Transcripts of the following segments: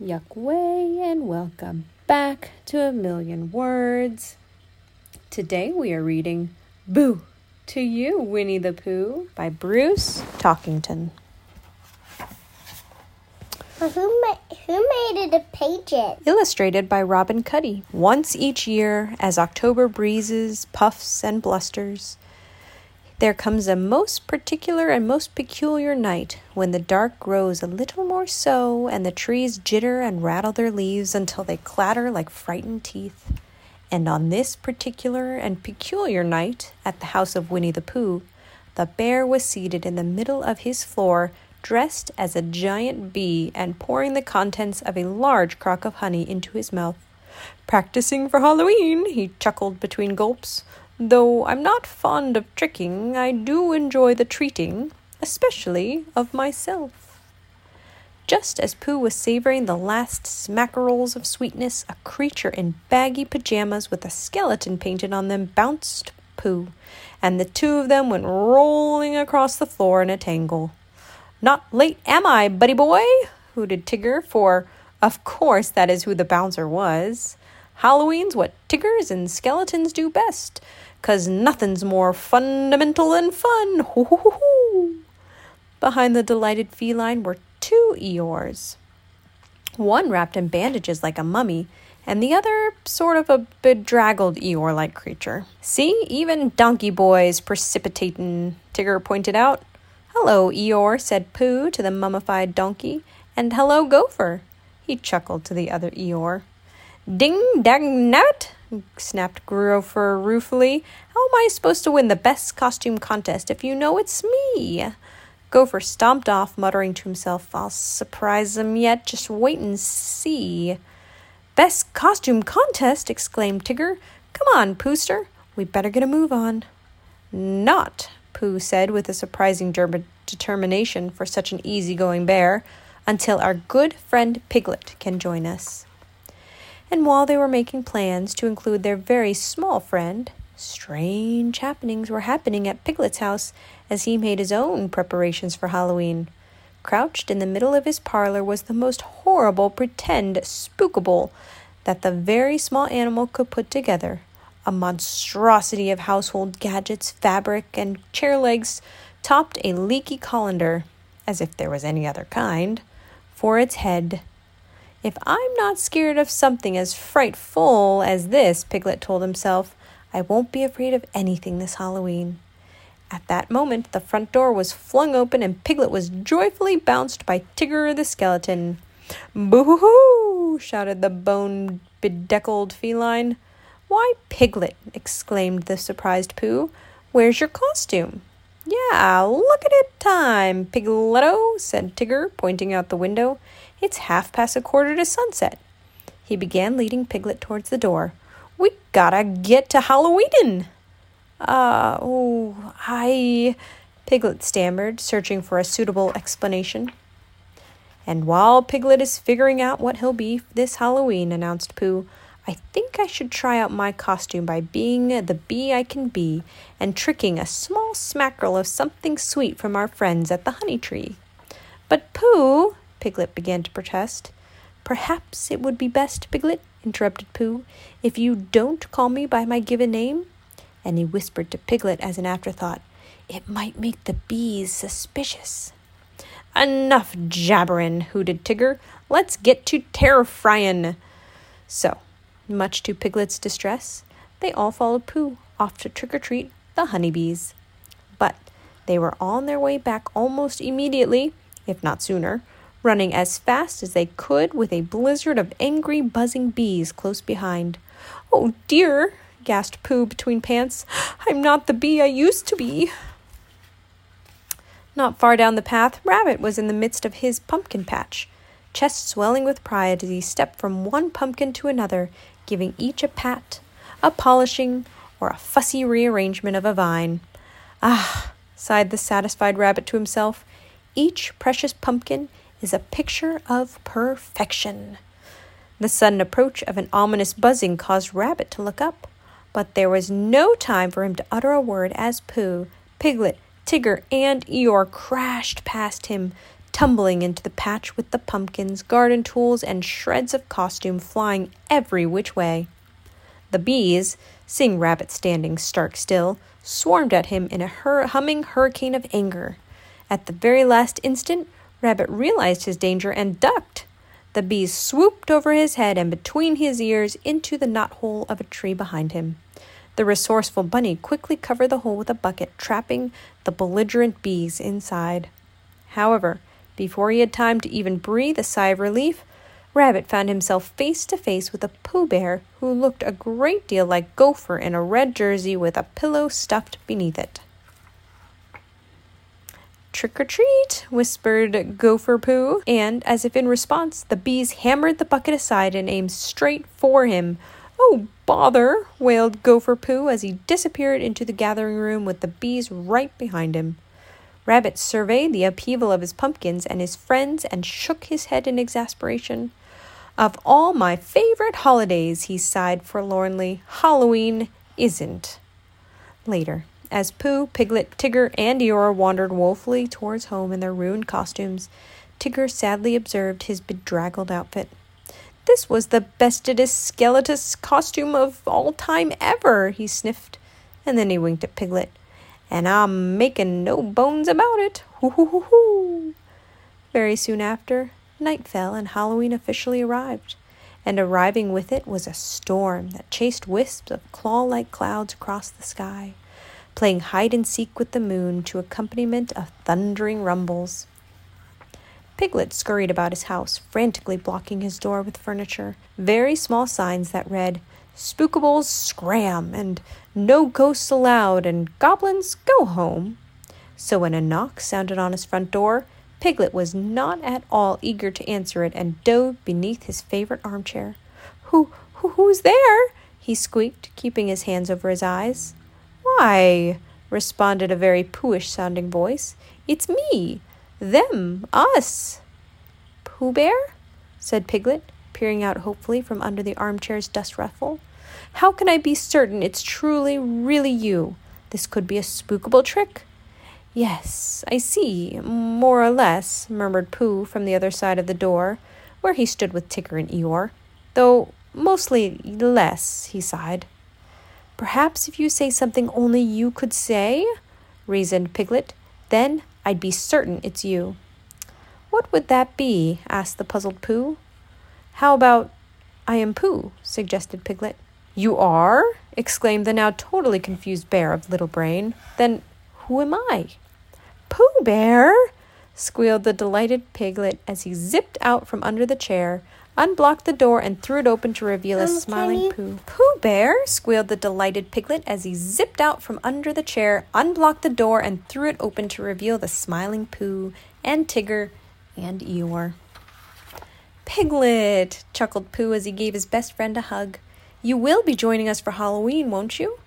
Yuck way and welcome back to A Million Words. Today we are reading Boo to You, Winnie the Pooh by Bruce Talkington. Well, who, ma- who made it a pages? Illustrated by Robbin Cuddy. Once each year, as October breezes, puffs, and blusters, there comes a most particular and most peculiar night when the dark grows a little more so, and the trees jitter and rattle their leaves until they clatter like frightened teeth. And on this particular and peculiar night, at the house of Winnie the Pooh, the bear was seated in the middle of his floor, dressed as a giant bee, and pouring the contents of a large crock of honey into his mouth. Practicing for Halloween, he chuckled between gulps. Though I'm not fond of tricking, I do enjoy the treating, especially of myself. Just as Pooh was savoring the last smackerels of sweetness, a creature in baggy pajamas with a skeleton painted on them bounced Pooh, and the two of them went rolling across the floor in a tangle. Not late, am I, buddy boy? hooted Tigger, for, of course, that is who the bouncer was. Halloween's what Tiggers and skeletons do best 'cause nothing's more fundamental than fun. Hoo hoo hoo hoo. Behind the delighted feline were two Eeyores. One wrapped in bandages like a mummy, and the other sort of a bedraggled Eeyore like creature. See, even donkey boys precipitatin', Tigger pointed out. Hello, Eeyore, said Pooh to the mummified donkey, and hello, Gopher. He chuckled to the other Eeyore. Ding dang nabbit, snapped Gopher ruefully. How am I supposed to win the best costume contest if you know it's me? Gopher stomped off, muttering to himself, I'll surprise him yet. Just wait and see. Best costume contest! exclaimed Tigger. Come on, Pooster. We better get a move on. Not, Pooh said with a surprising determination for such an easy-going bear, until our good friend Piglet can join us and while they were making plans to include their very small friend, strange happenings were happening at Piglet's house as he made his own preparations for Halloween. Crouched in the middle of his parlor was the most horrible pretend spookable that the very small animal could put together. A monstrosity of household gadgets, fabric, and chair legs topped a leaky colander, as if there was any other kind, for its head. If I'm not scared of something as frightful as this, Piglet told himself, I won't be afraid of anything this Halloween. At that moment, the front door was flung open and Piglet was joyfully bounced by Tigger the skeleton. Boo hoo! Hoo! shouted the bone bedeckled feline. Why, Piglet! exclaimed the surprised Pooh. Where's your costume? Yeah, look at it time, Pigletto, said Tigger, pointing out the window. It's half past a quarter to sunset. He began leading Piglet towards the door. We gotta get to Halloween. Uh, oh, I. Piglet stammered, searching for a suitable explanation. And while Piglet is figuring out what he'll be this Halloween, announced Pooh, I think I should try out my costume by being the bee I can be and tricking a small smackerel of something sweet from our friends at the honey tree. But Pooh, Piglet began to protest. Perhaps it would be best, Piglet, interrupted Pooh, if you don't call me by my given name. And he whispered to Piglet as an afterthought, It might make the bees suspicious. Enough jabberin', hooted Tigger. Let's get to terrifyin'. So, much to Piglet's distress, they all followed Pooh off to trick or treat the honeybees. But they were on their way back almost immediately, if not sooner, running as fast as they could with a blizzard of angry, buzzing bees close behind. Oh dear, gasped Pooh between pants. I'm not the bee I used to be. Not far down the path, Rabbit was in the midst of his pumpkin patch, chest swelling with pride as he stepped from one pumpkin to another, giving each a pat, a polishing, or a fussy rearrangement of a vine. Ah, sighed the satisfied rabbit to himself, each precious pumpkin is a picture of perfection. The sudden approach of an ominous buzzing caused Rabbit to look up, but there was no time for him to utter a word as Pooh, Piglet, Tigger, and Eeyore crashed past him, tumbling into the patch with the pumpkins, garden tools, and shreds of costume flying every which way. The bees, seeing Rabbit standing stark still, swarmed at him in a hur- humming hurricane of anger. At the very last instant, Rabbit realized his danger and ducked. The bees swooped over his head and between his ears into the knot hole of a tree behind him. The resourceful bunny quickly covered the hole with a bucket, trapping the belligerent bees inside. However, before he had time to even breathe a sigh of relief, Rabbit found himself face to face with a Pooh Bear who looked a great deal like Gopher in a red jersey with a pillow stuffed beneath it. Trick or treat, whispered Gopher Pooh, and as if in response, the bees hammered the bucket aside and aimed straight for him. Oh, bother, wailed Gopher Pooh as he disappeared into the gathering room with the bees right behind him. Rabbit surveyed the upheaval of his pumpkins and his friends and shook his head in exasperation. Of all my favorite holidays, he sighed forlornly, Halloween isn't. Later, as Pooh, Piglet, Tigger, and Eeyore wandered woefully towards home in their ruined costumes, Tigger sadly observed his bedraggled outfit. This was the bestedest skeletus costume of all time ever, he sniffed, and then he winked at Piglet and I'm making no bones about it. Hoo hoo hoo hoo. Very soon after, night fell and Halloween officially arrived. And arriving with it was a storm that chased wisps of claw like clouds across the sky, playing hide and seek with the moon to accompaniment of thundering rumbles. Piglet scurried about his house, frantically blocking his door with furniture, very small signs that read, Spookables scram, and no ghosts allowed, and goblins go home. So when a knock sounded on his front door, Piglet was not at all eager to answer it and dove beneath his favorite armchair. Who, who who's there? he squeaked, keeping his hands over his eyes. Why, responded a very poohish sounding voice, it's me, them, us. Pooh Bear? said Piglet, peering out hopefully from under the armchair's dust ruffle. How can I be certain it's truly, really you? This could be a spookable trick. Yes, I see, more or less, murmured Pooh from the other side of the door, where he stood with Tigger and Eeyore. Though mostly less, he sighed. Perhaps if you say something only you could say, reasoned Piglet, then I'd be certain it's you. What would that be? asked the puzzled Pooh. How about I am Pooh, suggested Piglet. You are? exclaimed the now totally confused bear of Little Brain. Then who am I? Pooh Bear! squealed the delighted piglet as he zipped out from under the chair, unblocked the door, and threw it open to reveal a smiling Pooh. Pooh Bear! squealed the delighted piglet as he zipped out from under the chair, unblocked the door, and threw it open to reveal the smiling Pooh and Tigger and Eeyore. Piglet! chuckled Pooh as he gave his best friend a hug. You will be joining us for Halloween, won't you?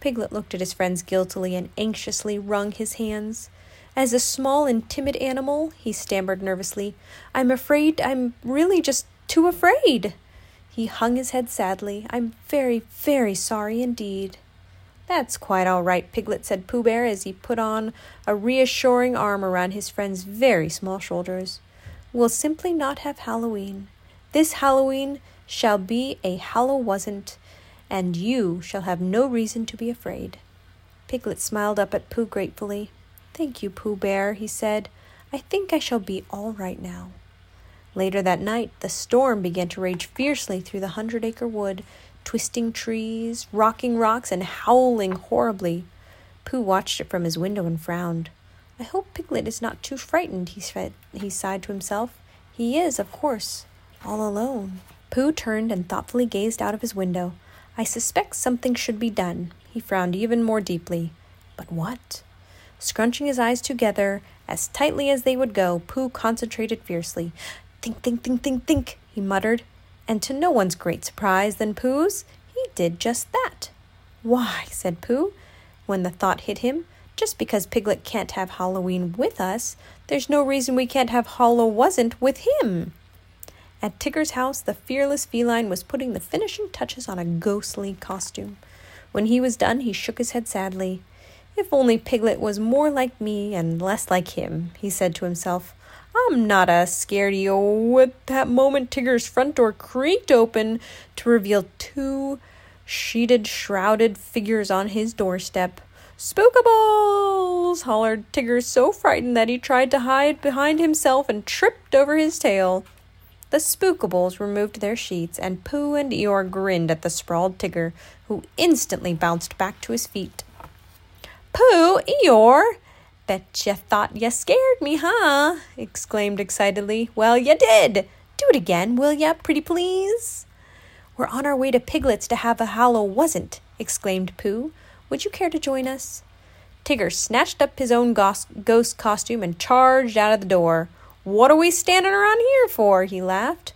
Piglet looked at his friends guiltily and anxiously wrung his hands. As a small and timid animal, he stammered nervously, I'm afraid I'm really just too afraid. He hung his head sadly. I'm very, very sorry indeed. That's quite all right, Piglet said Pooh Bear as he put on a reassuring arm around his friend's very small shoulders. We'll simply not have Halloween. This Halloween shall be a hallow wasn't, and you shall have no reason to be afraid. Piglet smiled up at Pooh gratefully. Thank you, Pooh Bear, he said. I think I shall be all right now. Later that night, the storm began to rage fiercely through the hundred acre wood, twisting trees, rocking rocks, and howling horribly. Pooh watched it from his window and frowned. I hope Piglet is not too frightened, he, said, he sighed to himself. He is, of course, all alone. Pooh turned and thoughtfully gazed out of his window. I suspect something should be done. He frowned even more deeply. But what? Scrunching his eyes together as tightly as they would go, Pooh concentrated fiercely. Think, think, think, think, think, he muttered. And to no one's great surprise than Pooh's, he did just that. Why, said Pooh, when the thought hit him, just because Piglet can't have Halloween with us, there's no reason we can't have Hollow wasn't with him. At Tigger's house, the fearless feline was putting the finishing touches on a ghostly costume. When he was done, he shook his head sadly. If only Piglet was more like me and less like him, he said to himself. I'm not a scaredy. At that moment, Tigger's front door creaked open to reveal two sheeted, shrouded figures on his doorstep. Spookables! hollered Tigger, so frightened that he tried to hide behind himself and tripped over his tail. The Spookables removed their sheets, and Pooh and Eeyore grinned at the sprawled Tigger, who instantly bounced back to his feet. Pooh, Eeyore! Bet you thought you scared me, huh? exclaimed excitedly. Well, you did. Do it again, will ya, pretty please? We're on our way to Piglet's to have a hollow wasn't, exclaimed Pooh. Would you care to join us? Tigger snatched up his own ghost costume and charged out of the door. What are we standing around here for? he laughed.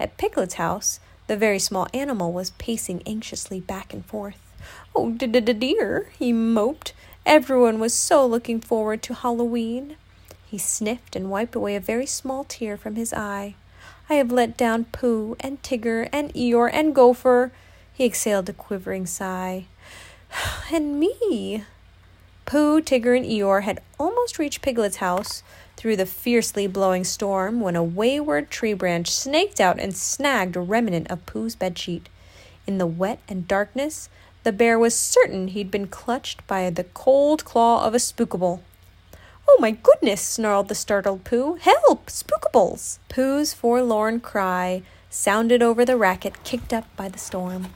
At Piglet's house, the very small animal was pacing anxiously back and forth. Oh, dear, he moped. Everyone was so looking forward to Halloween. He sniffed and wiped away a very small tear from his eye. I have let down Pooh and Tigger and Eeyore and Gopher. He exhaled a quivering sigh. And me. Pooh, Tigger, and Eeyore had almost reached Piglet's house through the fiercely blowing storm when a wayward tree branch snaked out and snagged a remnant of Pooh's bedsheet. In the wet and darkness, the bear was certain he'd been clutched by the cold claw of a spookable. Oh my goodness, snarled the startled Pooh. Help! Spookables! Pooh's forlorn cry sounded over the racket kicked up by the storm.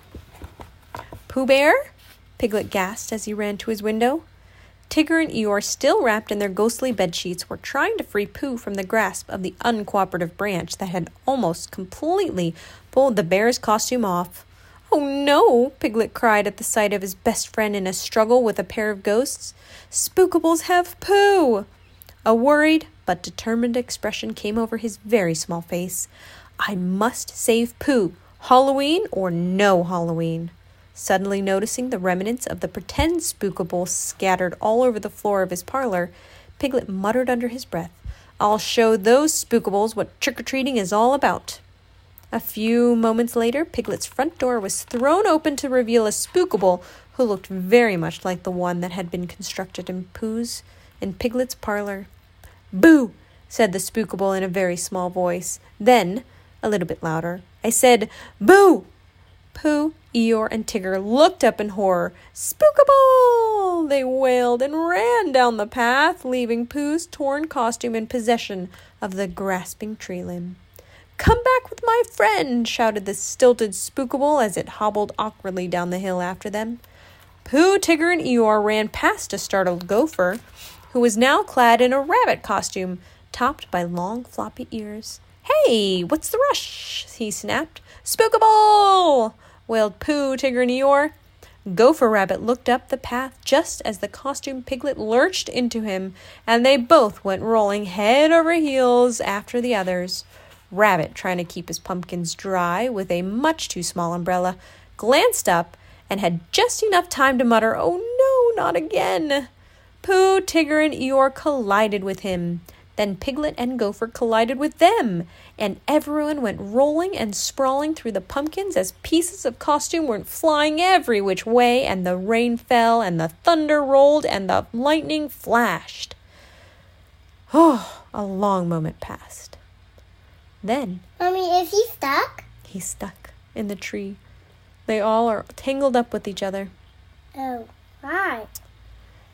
Pooh Bear? Piglet gasped as he ran to his window. Tigger and Eeyore, still wrapped in their ghostly bed sheets, were trying to free Pooh from the grasp of the uncooperative branch that had almost completely pulled the bear's costume off. Oh no! Piglet cried at the sight of his best friend in a struggle with a pair of ghosts. Spookables have Pooh! A worried but determined expression came over his very small face. I must save Pooh, Halloween or no Halloween. Suddenly noticing the remnants of the pretend Spookable scattered all over the floor of his parlor, Piglet muttered under his breath, I'll show those Spookables what trick or treating is all about. A few moments later, Piglet's front door was thrown open to reveal a spookable who looked very much like the one that had been constructed in Pooh's in Piglet's parlor. Boo! said the spookable in a very small voice. Then, a little bit louder, I said, Boo! Pooh, Eeyore, and Tigger looked up in horror. Spookable! They wailed and ran down the path, leaving Pooh's torn costume in possession of the grasping tree limb. Come back with my friend, shouted the stilted Spookable as it hobbled awkwardly down the hill after them. Pooh, Tigger, and Eeyore ran past a startled gopher, who was now clad in a rabbit costume, topped by long floppy ears. Hey, what's the rush? he snapped. Spookable! wailed Pooh, Tigger, and Eeyore. Gopher Rabbit looked up the path just as the costume piglet lurched into him, and they both went rolling head over heels after the others. Rabbit, trying to keep his pumpkins dry with a much too small umbrella, glanced up and had just enough time to mutter, Oh no, not again! Pooh, Tigger, and Eeyore collided with him. Then Piglet and Gopher collided with them, and everyone went rolling and sprawling through the pumpkins as pieces of costume went flying every which way, and the rain fell, and the thunder rolled, and the lightning flashed. Oh, a long moment passed. Then. Mommy, is he stuck? He's stuck in the tree. They all are tangled up with each other. Oh, why?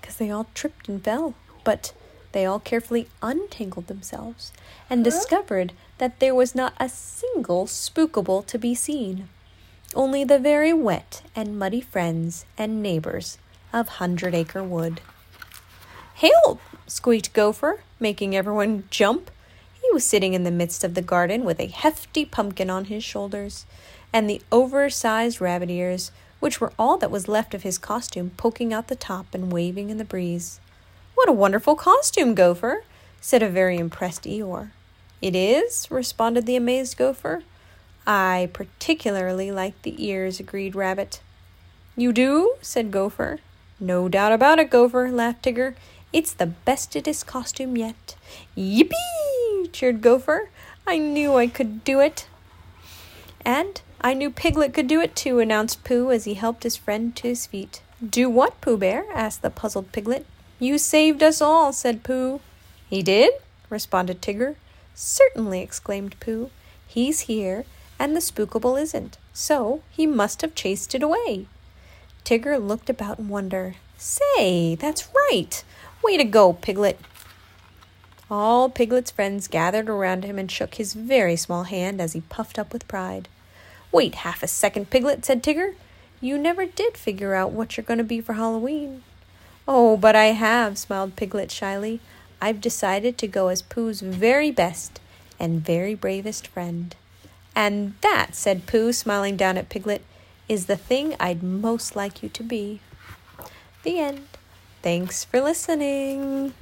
Because they all tripped and fell. But they all carefully untangled themselves and huh? discovered that there was not a single spookable to be seen. Only the very wet and muddy friends and neighbors of Hundred Acre Wood. Help! squeaked Gopher, making everyone jump sitting in the midst of the garden with a hefty pumpkin on his shoulders, and the oversized rabbit ears, which were all that was left of his costume, poking out the top and waving in the breeze. What a wonderful costume, Gopher, said a very impressed Eeyore. It is, responded the amazed Gopher. I particularly like the ears, agreed Rabbit. You do? said Gopher. No doubt about it, Gopher, laughed Tigger. It's the bestedest costume yet. Yippee! Cheered Gopher. I knew I could do it. And I knew Piglet could do it too, announced Pooh as he helped his friend to his feet. Do what, Pooh Bear? asked the puzzled Piglet. You saved us all, said Pooh. He did? responded Tigger. Certainly, exclaimed Pooh. He's here, and the spookable isn't, so he must have chased it away. Tigger looked about in wonder. Say, that's right. Way to go, Piglet. All Piglet's friends gathered around him and shook his very small hand as he puffed up with pride. Wait half a second, Piglet, said Tigger. You never did figure out what you're going to be for Halloween. Oh, but I have, smiled Piglet shyly. I've decided to go as Pooh's very best and very bravest friend. And that, said Pooh, smiling down at Piglet, is the thing I'd most like you to be. The end. Thanks for listening.